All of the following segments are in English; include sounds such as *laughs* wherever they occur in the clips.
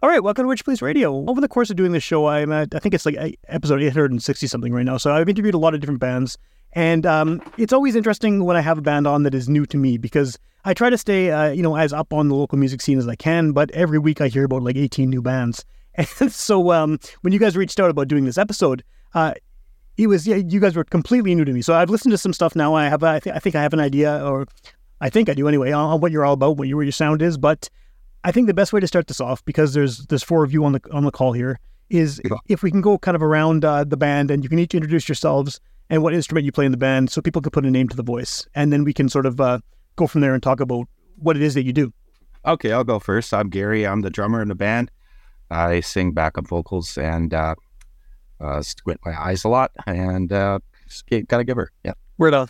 All right, welcome to Witchpolice Radio. Over the course of doing this show, I'm at, I think it's like uh, episode 860 something right now. So I've interviewed a lot of different bands. And um, it's always interesting when I have a band on that is new to me because I try to stay, uh, you know, as up on the local music scene as I can. But every week I hear about like 18 new bands. *laughs* And so um, when you guys reached out about doing this episode, uh, it was yeah, you guys were completely new to me. So I've listened to some stuff now. I have, I, th- I think I have an idea, or I think I do anyway, on what you're all about, what what your sound is. But I think the best way to start this off, because there's there's four of you on the on the call here, is Yeah. if we can go kind of around uh, the band and you can each introduce yourselves and what instrument you play in the band, so people can put a name to the voice, and then we can sort of uh, go from there and talk about what it is that you do. Okay, I'll go first. I'm Gary. I'm the drummer in the band. I sing backup vocals and uh, uh, squint my eyes a lot and uh, just get- gotta give her. Yeah. Word on.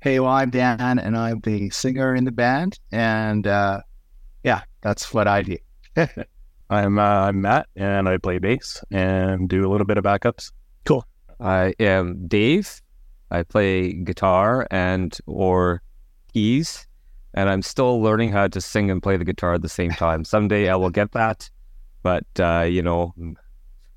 Hey, well, I'm Dan, and I'm the singer in the band, and uh, yeah, that's what I do. *laughs* I'm uh, I'm Matt, and I play bass and do a little bit of backups. Cool. I am Dave. I play guitar and or keys, and I'm still learning how to sing and play the guitar at the same time. Someday I will get that, but uh, you know,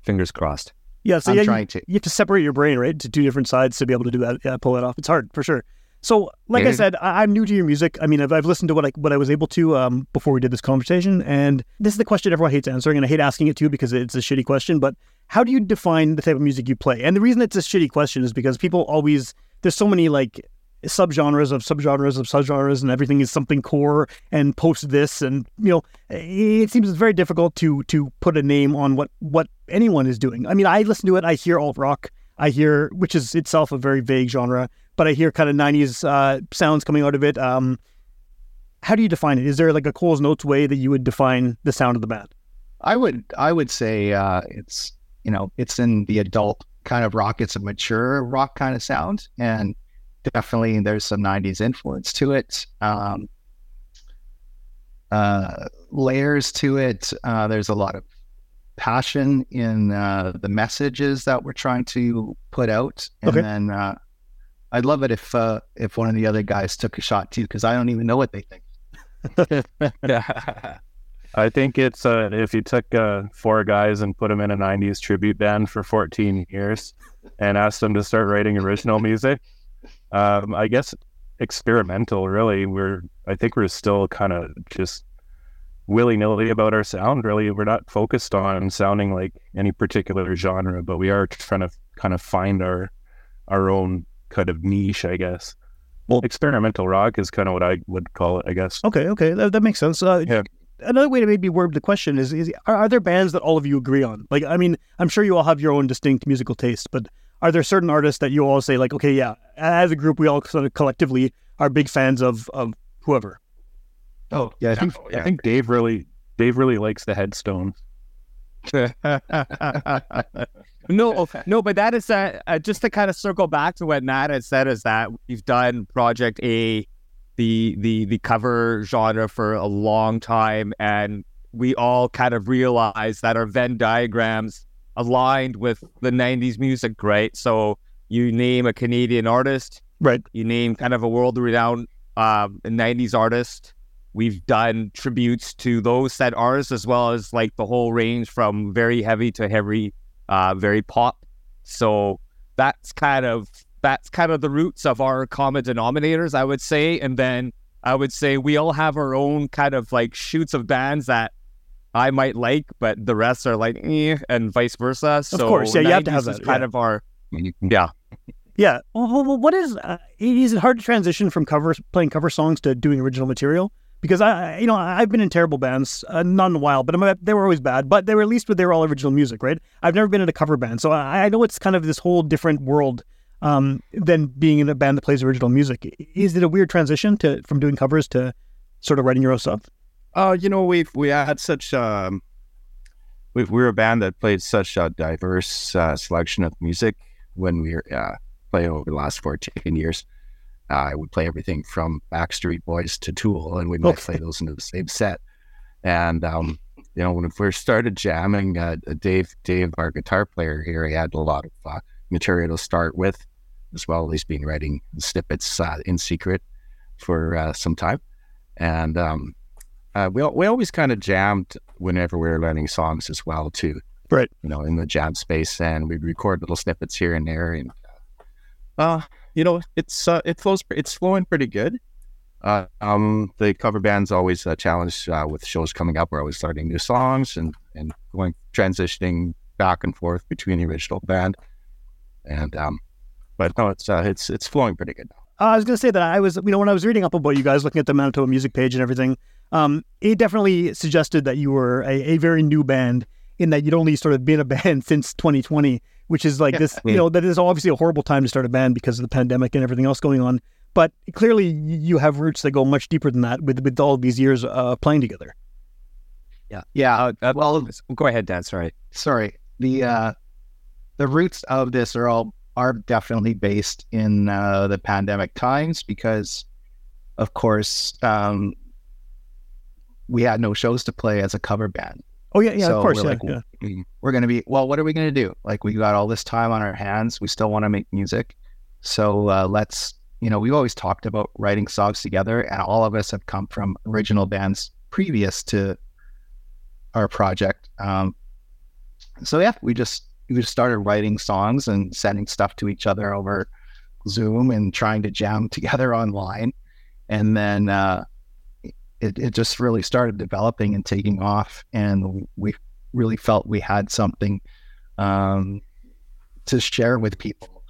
fingers crossed. Yeah, so I'm yeah, you- trying to. you have to separate your brain, right, to two different sides to be able to do that. Yeah, pull it off. It's hard for sure. So, like I said, I- I'm new to your music. I mean, I've, I've listened to what I what I was able to um, before we did this conversation, and this is the question everyone hates answering, and I hate asking it too because it's a shitty question. But how do you define the type of music you play? And the reason it's a shitty question is because people always there's so many like subgenres of subgenres of subgenres, and everything is something core and post this, and you know, it seems it's very difficult to to put a name on what what anyone is doing. I mean, I listen to it, I hear alt rock, I hear which is itself a very vague genre, but I hear kind of '90s uh, sounds coming out of it. Um, how do you define it? Is there like a Cole's Notes way that you would define the sound of the band? I would, I would say uh, it's, you know, it's in the adult kind of rock. It's a mature rock kind of sound, and definitely there's some '90s influence to it. Um, uh, layers to it. Uh, there's a lot of passion in uh, the messages that we're trying to put out, and Okay. then uh, I'd love it if uh, if one of the other guys took a shot too, because I don't even know what they think. *laughs* I think it's uh, if you took uh, four guys and put them in a '90s tribute band for 14 years and asked them to start writing original music. Um, I guess experimental. Really, we're I think we're still kind of just willy nilly about our sound. Really, we're not focused on sounding like any particular genre, but we are trying to kind of find our our own kind of niche, I guess. Well- experimental rock is kind of what I would call it, I guess. Okay, okay, that, that makes sense. Uh, Yeah. Another way to maybe word the question is: is are, are there bands that all of you agree on? Like, I mean, I'm sure you all have your own distinct musical taste, but are there certain artists that you all say like, okay, yeah, as a group, we all sort of collectively are big fans of of whoever? Oh, Yeah, I think I think Dave really Dave really likes the headstones. *laughs* no, *laughs* no, but that is uh, uh, just to kind of circle back to what Matt had said is that we've done Project A, the the the cover genre for a long time, and we all kind of realized that our Venn diagrams aligned with the '90s music, right? So you name a Canadian artist, Right. You name kind of a world-renowned um, '90s artist. We've done tributes to those said artists as well as like the whole range from very heavy to heavy, uh, very pop. So that's kind of that's kind of the roots of our common denominators, I would say. And then I would say we all have our own kind of like shoots of bands that I might like, but the rest are like, eh, and vice versa. So course, yeah, you have to have is that, kind yeah. of our, yeah. Yeah. Well, well, well, what is uh, is it hard to transition from covers playing cover songs to doing original material? Because I, you know, I've been in terrible bands, uh, not in a while, but I'm, they were always bad. But they were at least they were all original music, right? I've never been in a cover band, so I, I know it's kind of this whole different world um, than being in a band that plays original music. Is it a weird transition to from doing covers to sort of writing your own stuff? Uh, you know, we've we had such um, we we were a band that played such a diverse uh, selection of music when we were uh, playing over the last fourteen years. Uh, we play everything from Backstreet Boys to Tool, and we might Okay. play those into the same set. And um, you know, when we first started jamming, uh, Dave, Dave, our guitar player here, he had a lot of uh, material to start with, as well he's been writing snippets uh, in secret for uh, some time. And um, uh, we we always kind of jammed whenever we were learning songs as well too. Right. You know, in the jam space, and we'd record little snippets here and there, and uh you know, it's uh, it flows, it's flowing pretty good. Uh, um, the cover band's always a challenge uh, with shows coming up. We're always starting new songs and and going transitioning back and forth between the original band, and um, but no, it's uh, it's it's flowing pretty good. Uh, I was going to say that I was, you know, when I was reading up about you guys, looking at the Manitoba music page and everything, um, it definitely suggested that you were a, a very new band in that you'd only sort of been a *laughs* band since 2020, which is like Yeah. this, you know, that is obviously a horrible time to start a band because of the pandemic and everything else going on. But clearly, you have roots that go much deeper than that with with all these years uh, playing together. Yeah. Uh, uh, Well, go ahead, Dan. Sorry. sorry. The uh, the roots of this are all are definitely based in uh, the pandemic times because, of course, um, we had no shows to play as a cover band. Oh yeah, yeah, So of course, we're yeah, like, yeah. We're gonna be well. What are we gonna do? Like we got all this time on our hands. We still want to make music, so uh, let's. You know, we've always talked about writing songs together, and all of us have come from original bands previous to our project. Um, so yeah, we just we just started writing songs and sending stuff to each other over Zoom and trying to jam *laughs* together online, and then uh, it it just really started developing and taking off, and we really felt we had something um, to share with people,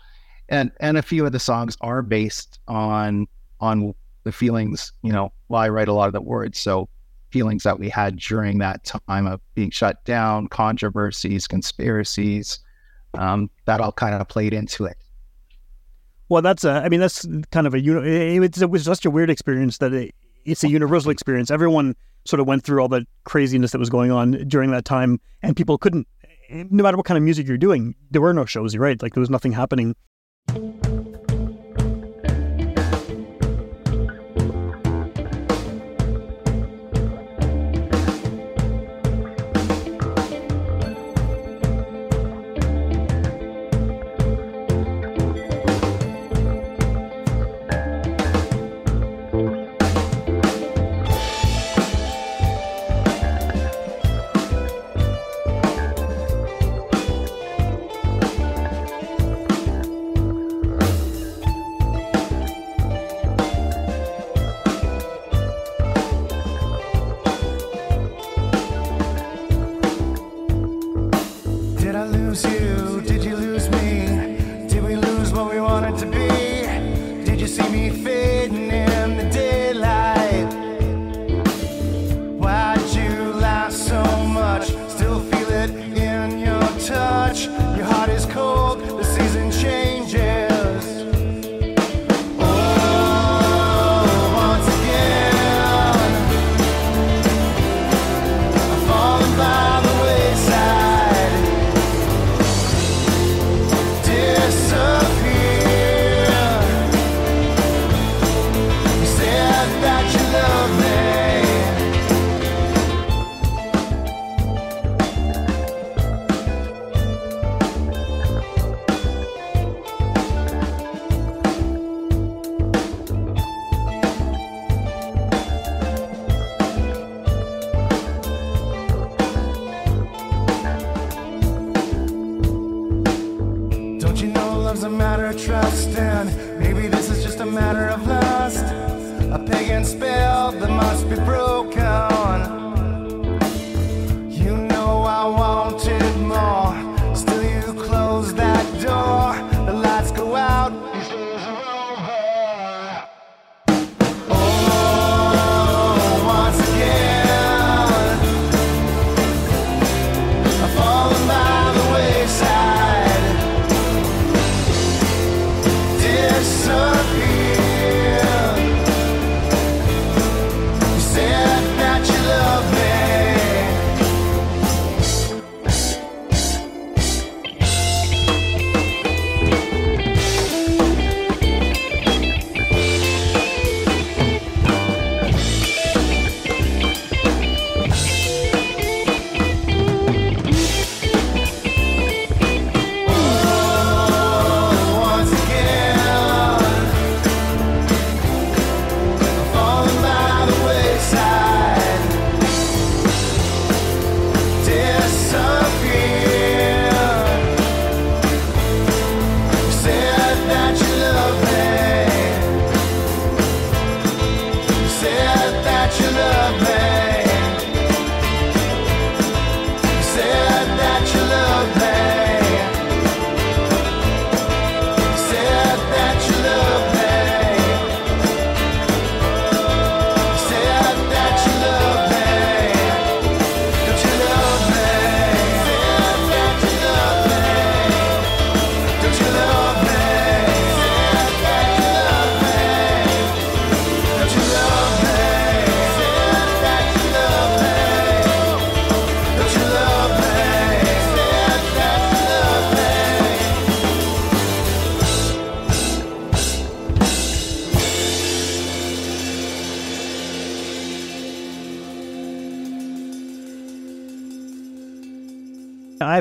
and and a few of the songs are based on on the feelings. You know, well, I write a lot of the words, so feelings that we had during that time of being shut down, controversies, conspiracies. Um, that all kind of played into it. Well, that's a, I mean, that's kind of a, uni- it, it was just a weird experience that it, it's a universal experience. Everyone sort of went through all the craziness that was going on during that time, and people couldn't, eh, no matter what kind of music you're doing, there were no shows, you're right? Like there was nothing happening. Lose you?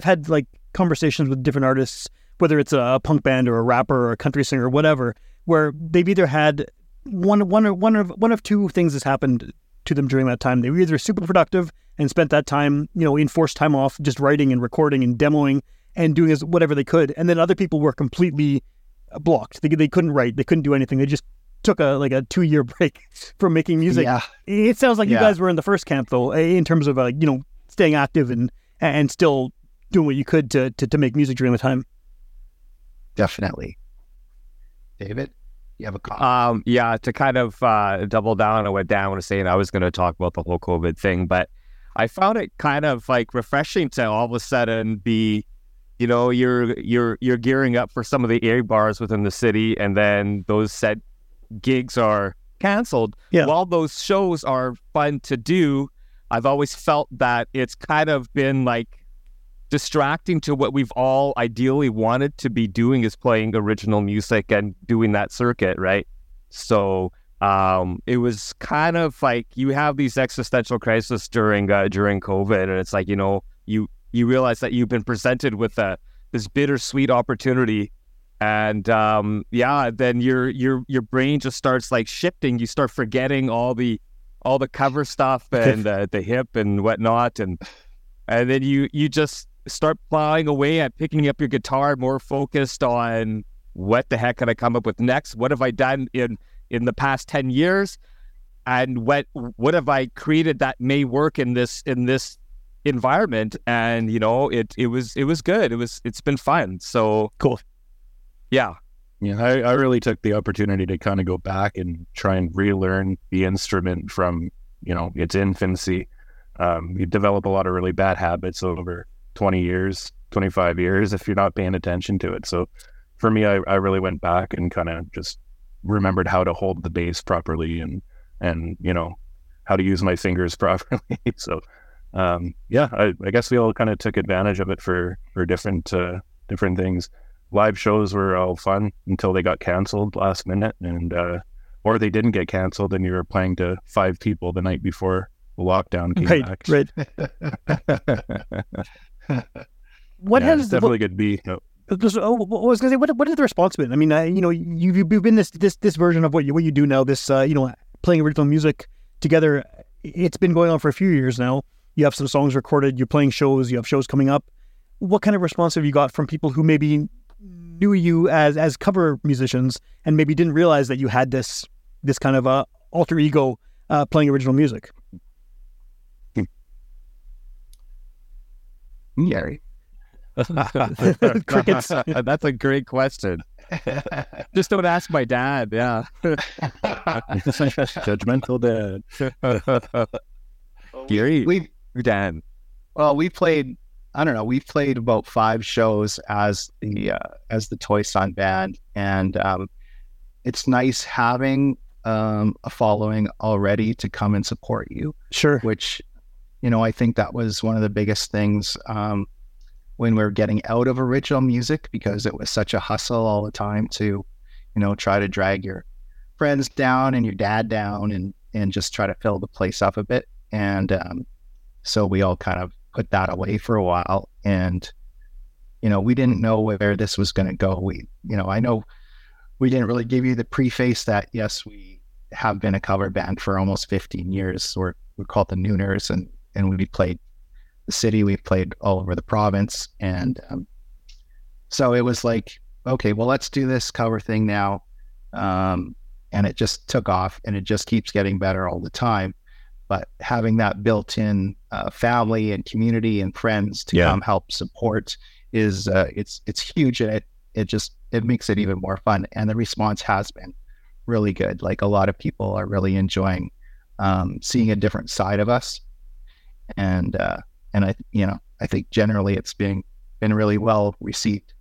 I've had like conversations with different artists, whether it's a punk band or a rapper or a country singer or whatever, where they've either had one one or one of one of two things has happened to them during that time. They were either super productive and spent that time, you know, enforced time off just writing and recording and demoing and doing as whatever they could. And then other people were completely blocked. They, they couldn't write. They couldn't do anything. They just took a like a two year *laughs* break from making music. Yeah. It sounds like you guys were in the first camp though, in terms of uh, you know staying active and and still doing what you could to to, to make music during the time. Definitely. David, you have a comment? Um, yeah, to kind of uh, double down on what Dan was saying, I was going to talk about the whole COVID thing, but I found it kind of like refreshing to all of a sudden be, you know, you're you're you're gearing up for some of the A bars within the city, and then those set gigs are canceled. Yeah. While those shows are fun to do, I've always felt that it's kind of been like distracting to what we've all ideally wanted to be doing is playing original music and doing that circuit, right? So um, it was kind of like you have these existential crises during uh, during COVID, and it's like you know you you realize that you've been presented with a this bittersweet opportunity, and um, yeah, then your your your brain just starts like shifting. You start forgetting all the all the cover stuff *laughs* and uh, the hip and whatnot, and and then you you just start plowing away at picking up your guitar, more focused on what the heck can I come up with next? What have I done in in the past ten years, and what what have I created that may work in this in this environment? And you know, it it was it was good. It was it's been fun. So Cool. yeah, Yeah, I, I really took the opportunity to kind of go back and try and relearn the instrument from, you know, its infancy. Um, you develop a lot of really bad habits over 20 years, 25 years if you're not paying attention to it. So for me, I, I really went back and kind of just remembered how to hold the bass properly and, and, you know, how to use my fingers *laughs* properly. so, um, yeah, I, I guess we all kind of took advantage of it for, for different, uh, different things live shows were all fun until they got canceled last minute and uh or they didn't get canceled and you were playing to five people the night before the lockdown came Right, back. right. *laughs* *laughs* What yeah, has definitely good be no, Because, oh, what- I was to say, what what is the response been? I mean, uh, you know, you've you've been this this this version of what you what you do now. This uh, you know, playing original music together. It's been going on for a few years now. You have some songs recorded. You're playing shows. You have shows coming up. What kind of response have you got from people who maybe knew you as as cover musicians and maybe didn't realize that you had this this kind of uh, alter ego uh, playing original music? Gary. *laughs* Crickets. *laughs* That's a great question. Just don't ask my dad. Yeah. *laughs* Judgmental dad. Gary, We your dad. well, we played. I don't know. We've played about five shows as the uh, as the Toy Sun band, and um, it's nice having um, a following already to come and support you. Sure. which you know i think that was one of the biggest things um, when we were getting out of original music because it was such a hustle all the time to you know try to drag your friends down and your dad down and and just try to fill the place up a bit. And um, so we all kind of put that away for a while. And you know we didn't know where this was going to go. We you know i know we didn't really give you the preface that yes we have been a cover band for almost 15 years. We're we're called the Nooners, and and we played the city, we played all over the province, and um, so it was like, okay, well, let's do this cover thing now, um, and it just took off, and it just keeps getting better all the time. But having that built-in uh, family and community and friends to Yeah. come help support is uh, it's it's huge, and it it just it makes it even more fun. And the response has been really good. Like a lot of people are really enjoying um, seeing a different side of us, and uh, and I you know I think generally it's being been really well received.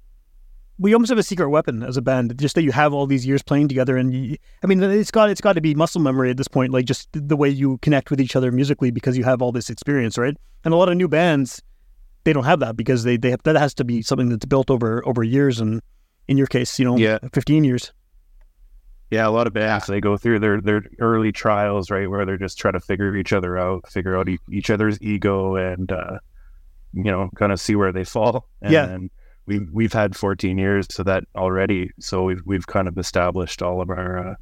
we almost have a secret weapon as a band. Just that you have all these years playing together, and you, I mean, it's got it's got to be muscle memory at this point. Like just the way you connect with each other musically because you have all this experience, right? And a lot of new bands, they don't have that because they they have, that has to be something that's built over over years, and in your case, you know, Yeah. fifteen years. Yeah, a lot of bands they go through their their early trials, right, where they're just trying to figure each other out, figure out e- each other's ego, and uh, you know, kind of see where they fall. And Yeah. we we've had 14 years to that already, so we've we've kind of established all of our, uh,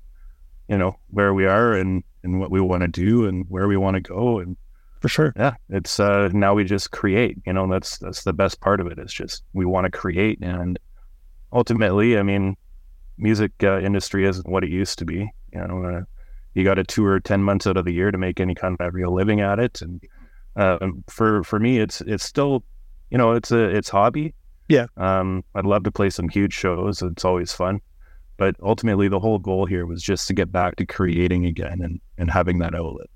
you know, where we are and and what we want to do and where we want to go, and For sure. yeah, it's uh, now we just create. You know, that's that's the best part of it. It's just we want to create, and ultimately, I mean, music uh, industry isn't what it used to be. You know, uh, you got to tour ten months out of the year to make any kind of real living at it, and uh, for for me, it's it's still, you know, it's a it's hobby. Yeah. Um, I'd love to play some huge shows. It's always fun. But ultimately, the whole goal here was just to get back to creating again and, and having that outlet.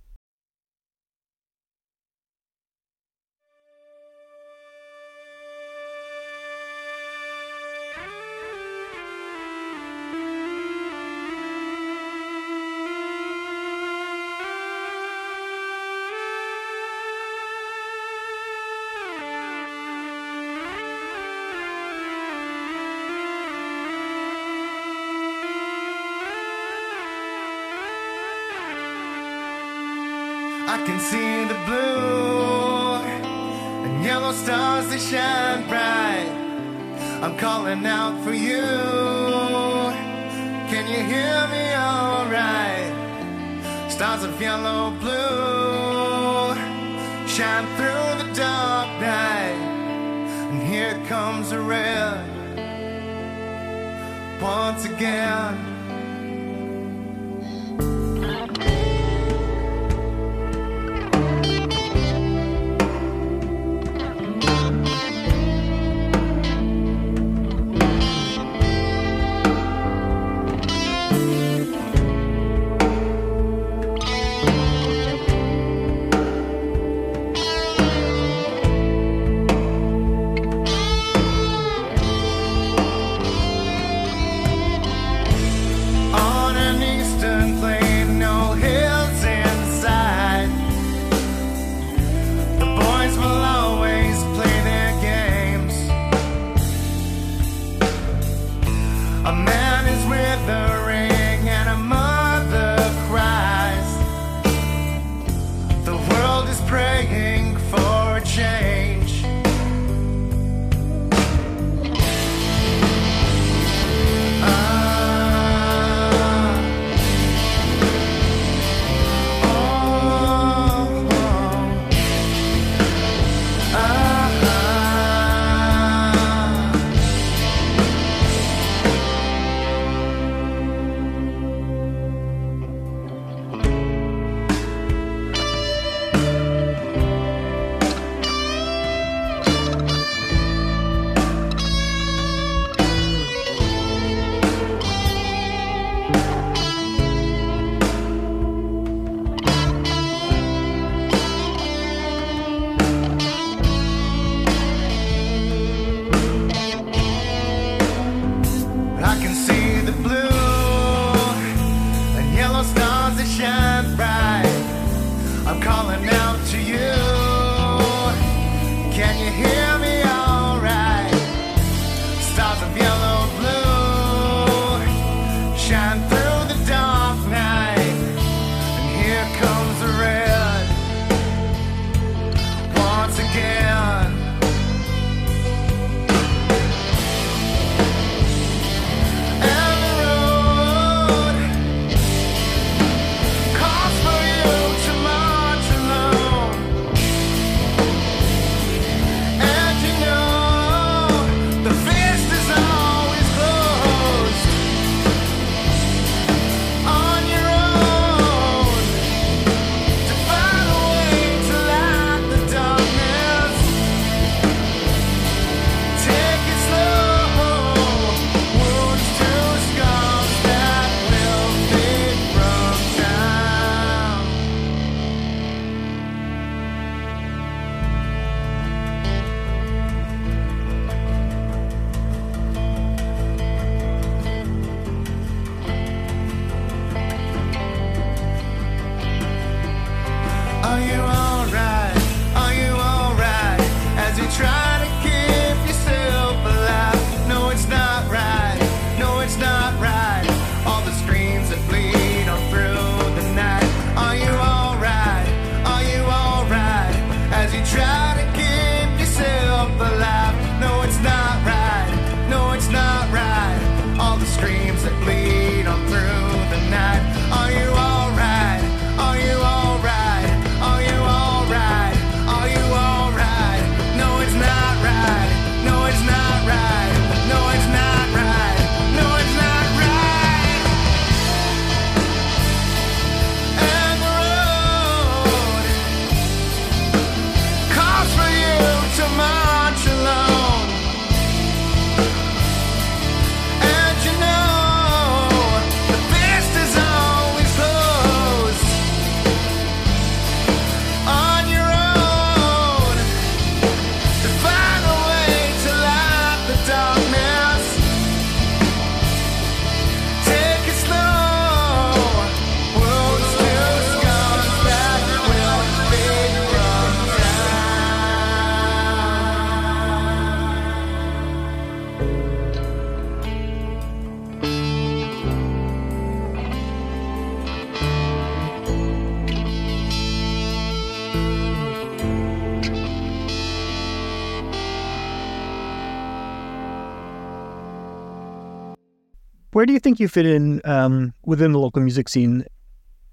Where do you think you fit in um, within the local music scene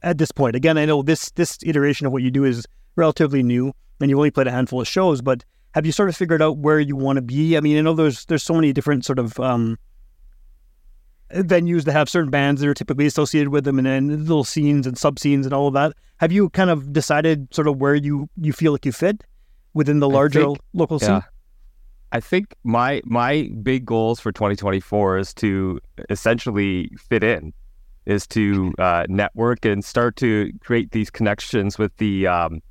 at this point? Again, I know this this iteration of what you do is relatively new, and you've only played a handful of shows. But have you sort of figured out where you want to be? I mean, I know there's there's so many different sort of um, venues that have certain bands that are typically associated with them, and then little scenes and sub scenes and all of that. Have you kind of decided sort of where you you feel like you fit within the larger think- local scene? I think my my big goals for 2024 is to essentially fit in, is to uh, network and start to create these connections with the um,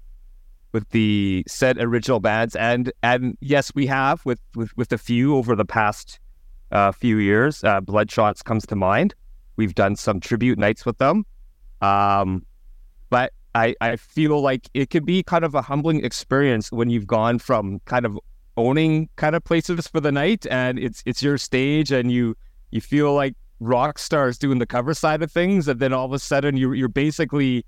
with the said original bands and and yes, we have with with, with a few over the past uh, few years. Uh, Bloodshots comes to mind. We've done some tribute nights with them, um, but I I feel like it could be kind of a humbling experience when you've gone from kind of owning kind of places for the night and it's it's your stage and you you feel like rock stars doing the cover side of things and then all of a sudden you you're basically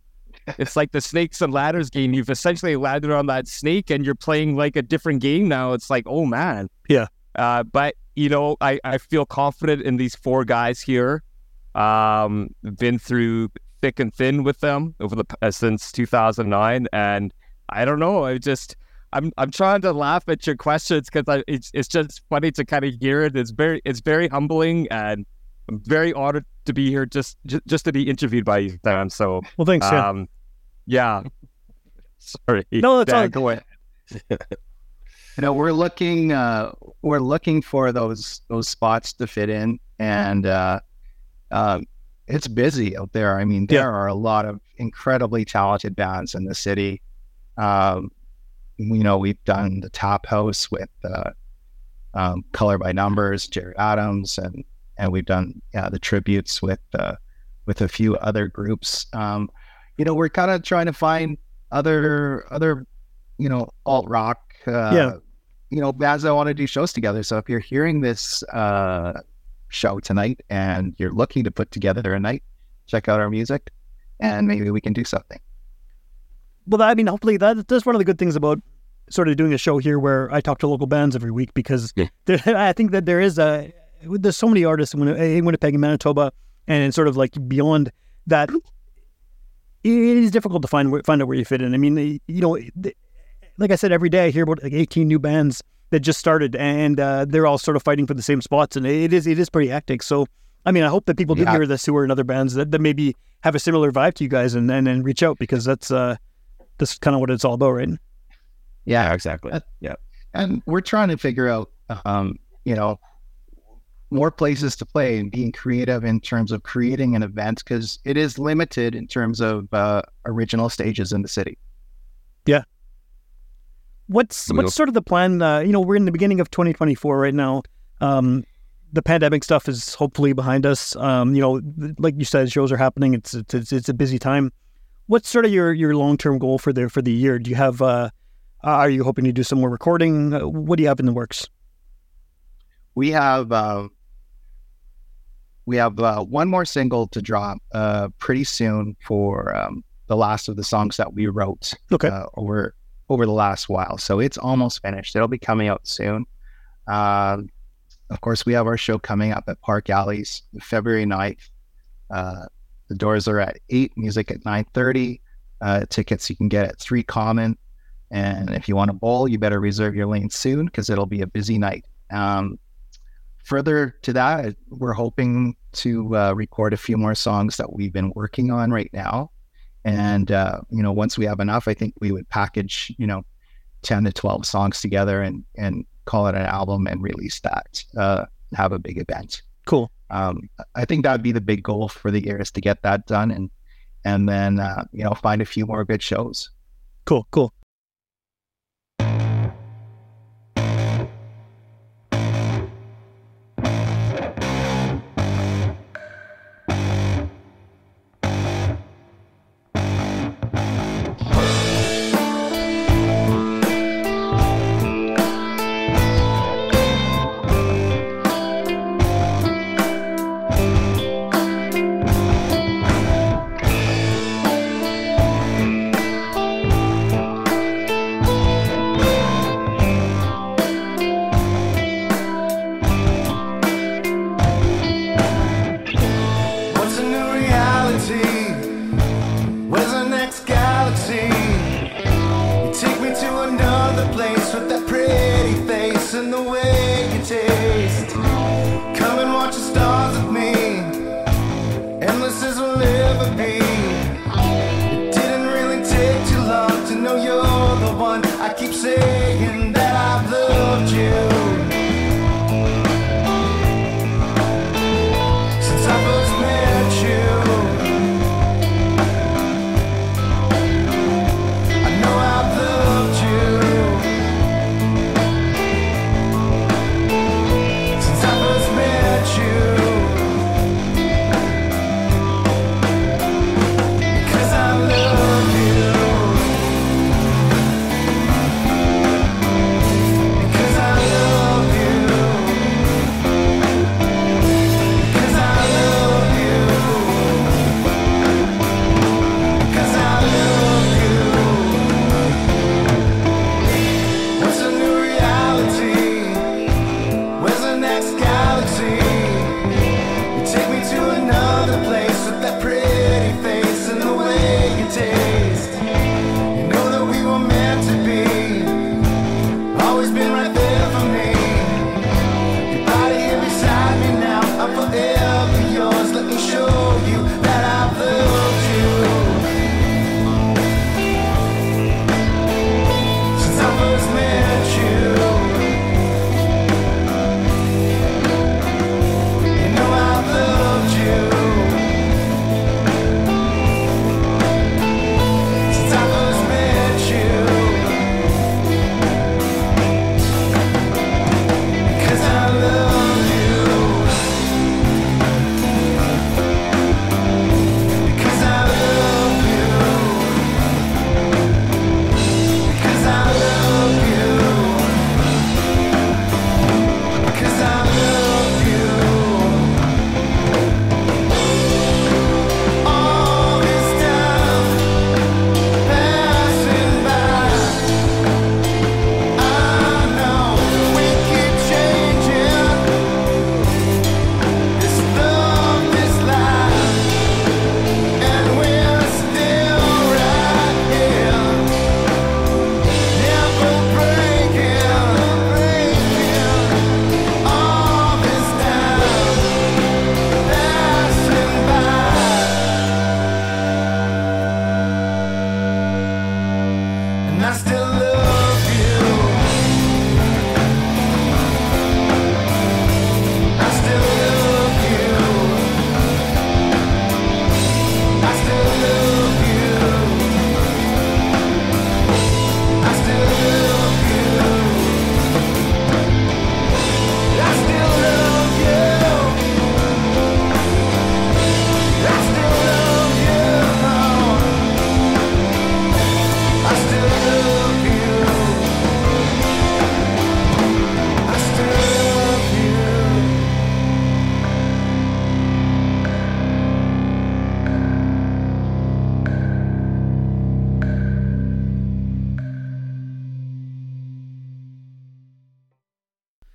it's like the snakes and ladders game. You've essentially landed on that snake and you're playing like a different game now. It's like oh man. Yeah. uh, but you know I, I feel confident in these four guys here. Um been through thick and thin with them over the uh, since 2009 and I don't know. I just I'm I'm trying to laugh at your questions because it's it's just funny to kind of hear it. It's very it's very humbling, and I'm very honored to be here just just, just to be interviewed by you, Sam. So Well, thanks. yeah. um, yeah. *laughs* Sorry. No, that's Yeah, all- Go ahead. *laughs* you know we're looking uh we're looking for those those spots to fit in and uh um it's busy out there i mean there Yeah. are a lot of incredibly talented bands in the city um you know we've done the top house with uh um color by numbers jerry adams and and we've done yeah the tributes with uh with a few other groups. Um you know we're kind of trying to find other other you know alt rock uh, Yeah. you know bands that want to do shows together. So if you're hearing this uh show tonight and you're looking to put together a night check out our music and maybe we can do something well, I mean, hopefully that that's one of the good things about sort of doing a show here where I talk to local bands every week because Yeah. there, *laughs* I think that there is a there's so many artists in Winni- in Winnipeg and Manitoba and sort of like beyond that. It is difficult to find find out where you fit in. I mean, you know, like I said, every day I hear about like 18 new bands that just started and uh, they're all sort of fighting for the same spots, and it is it is pretty hectic. So, I mean, I hope that people do Yeah. hear this who are in other bands that, that maybe have a similar vibe to you guys and and, and reach out because that's uh that's kind of what it's all about, right? Yeah, exactly. Uh, yeah. and we're trying to figure out um you know more places to play and being creative in terms of creating an event because it is limited in terms of uh, original stages in the city Yeah. What's We'll- what's sort of the plan? Uh, you know, we're in the beginning of 2024 right now. Um, the pandemic stuff is hopefully behind us. Um, you know, like you said, shows are happening. It's it's it's, it's a busy time. What's sort of your your long term goal for the for the year? Do you have? Uh, are you hoping to do some more recording? Uh, what do you have in the works? we have uh, we have uh, one more single to drop uh, pretty soon for um, the last of the songs that we wrote Okay. uh, over over the last while. So it's almost finished. It'll be coming out soon. Um, of course, we have our show coming up at Park Alleys February 9th. The doors are at 8, music at 9.30. Uh, tickets you can get at 3 Common. And if you want to bowl, you better reserve your lane soon because it'll be a busy night. Um, further to that, we're hoping to uh, record a few more songs that we've been working on right now. And, uh, you know, once we have enough, I think we would package, you know, 10 to 12 songs together and, and call it an album and release that, uh, have a big event. Cool. Um, I think that'd be the big goal for the year is to get that done and, and then, uh, you know, find a few more good shows. Cool. Cool.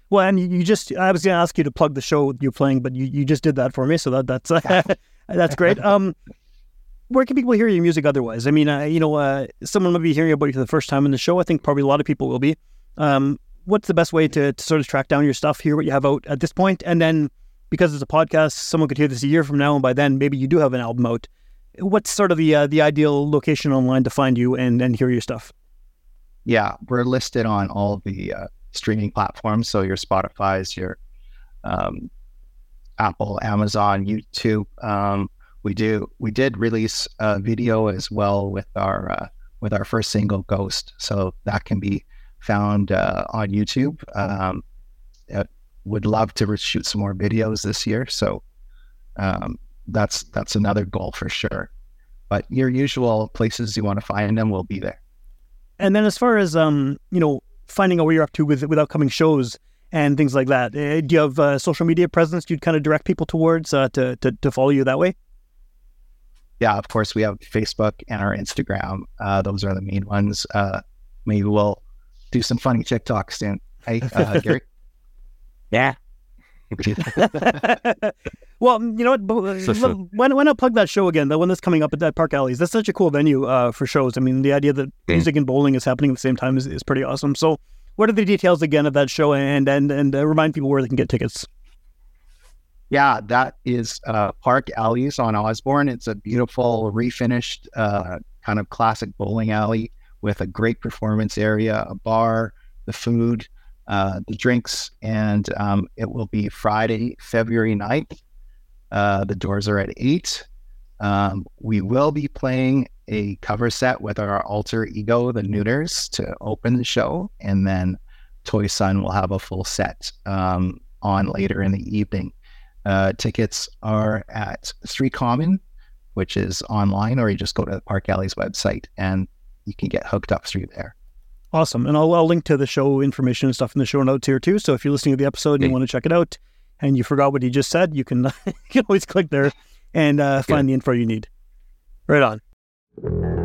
Well, and you, just I was going to ask you to plug the show you're playing, but you, you just did that for me, so that that's *laughs* uh, *laughs* that's great. Um, where can people hear your music otherwise? I mean, uh, you know, uh, someone might be hearing about you for the first time in the show. I think probably a lot of people will be. Um, what's the best way to, to sort of track down your stuff, hear what you have out at this point, and then because it's a podcast, someone could hear this a year from now, and by then maybe you do have an album out. What's sort of the uh, the ideal location online to find you and and hear your stuff? Yeah, we're listed on all the uh, streaming platforms. So your Spotify's, your um, Apple, Amazon, YouTube. Um, we do we did release a video as well with our uh, with our first single Ghost, so that can be found uh, on YouTube. Um, uh, would love to shoot some more videos this year, so um, that's that's another goal for sure. But your usual places you want to find them will be there. And then as far as um, you know, finding out where you're up to with with upcoming shows and things like that, uh, do you have uh, social media presence you'd kind of direct people towards uh, to, to to follow you that way? yeah, of course, we have Facebook and our Instagram. Uh, those are the main ones. Uh, maybe we'll do some funny TikToks soon. Hey, uh, *laughs* Gary. Yeah. *laughs* well, you know what? but, So- so- Why, why not plug that show again? The one that's coming up at that Park Alleys. That's such a cool venue uh, for shows. I mean, the idea that music and bowling is happening at the same time is, is pretty awesome. So, what are the details again of that show? And and and uh, remind people where they can get tickets. Yeah, that is uh, Park Alleys on Osborne. It's a beautiful, refinished, uh, kind of classic bowling alley with a great performance area, a bar, the food, uh, the drinks, and um, it will be Friday, February 9th. Uh, the doors are at 8. Um, we will be playing a cover set with our alter ego, the Neuters, to open the show, and then Toy Sun will have a full set um, on later in the evening. Uh, tickets are at Three Common, which is online, or you just go to the Park Alley's website and you can get hooked up through there. Awesome. And I'll, I'll link to the show information and stuff in the show notes here too. So if you're listening to the episode and you want to check it out and you forgot what he just said, you can *laughs* you can always click there and uh, find the info you need. Right on.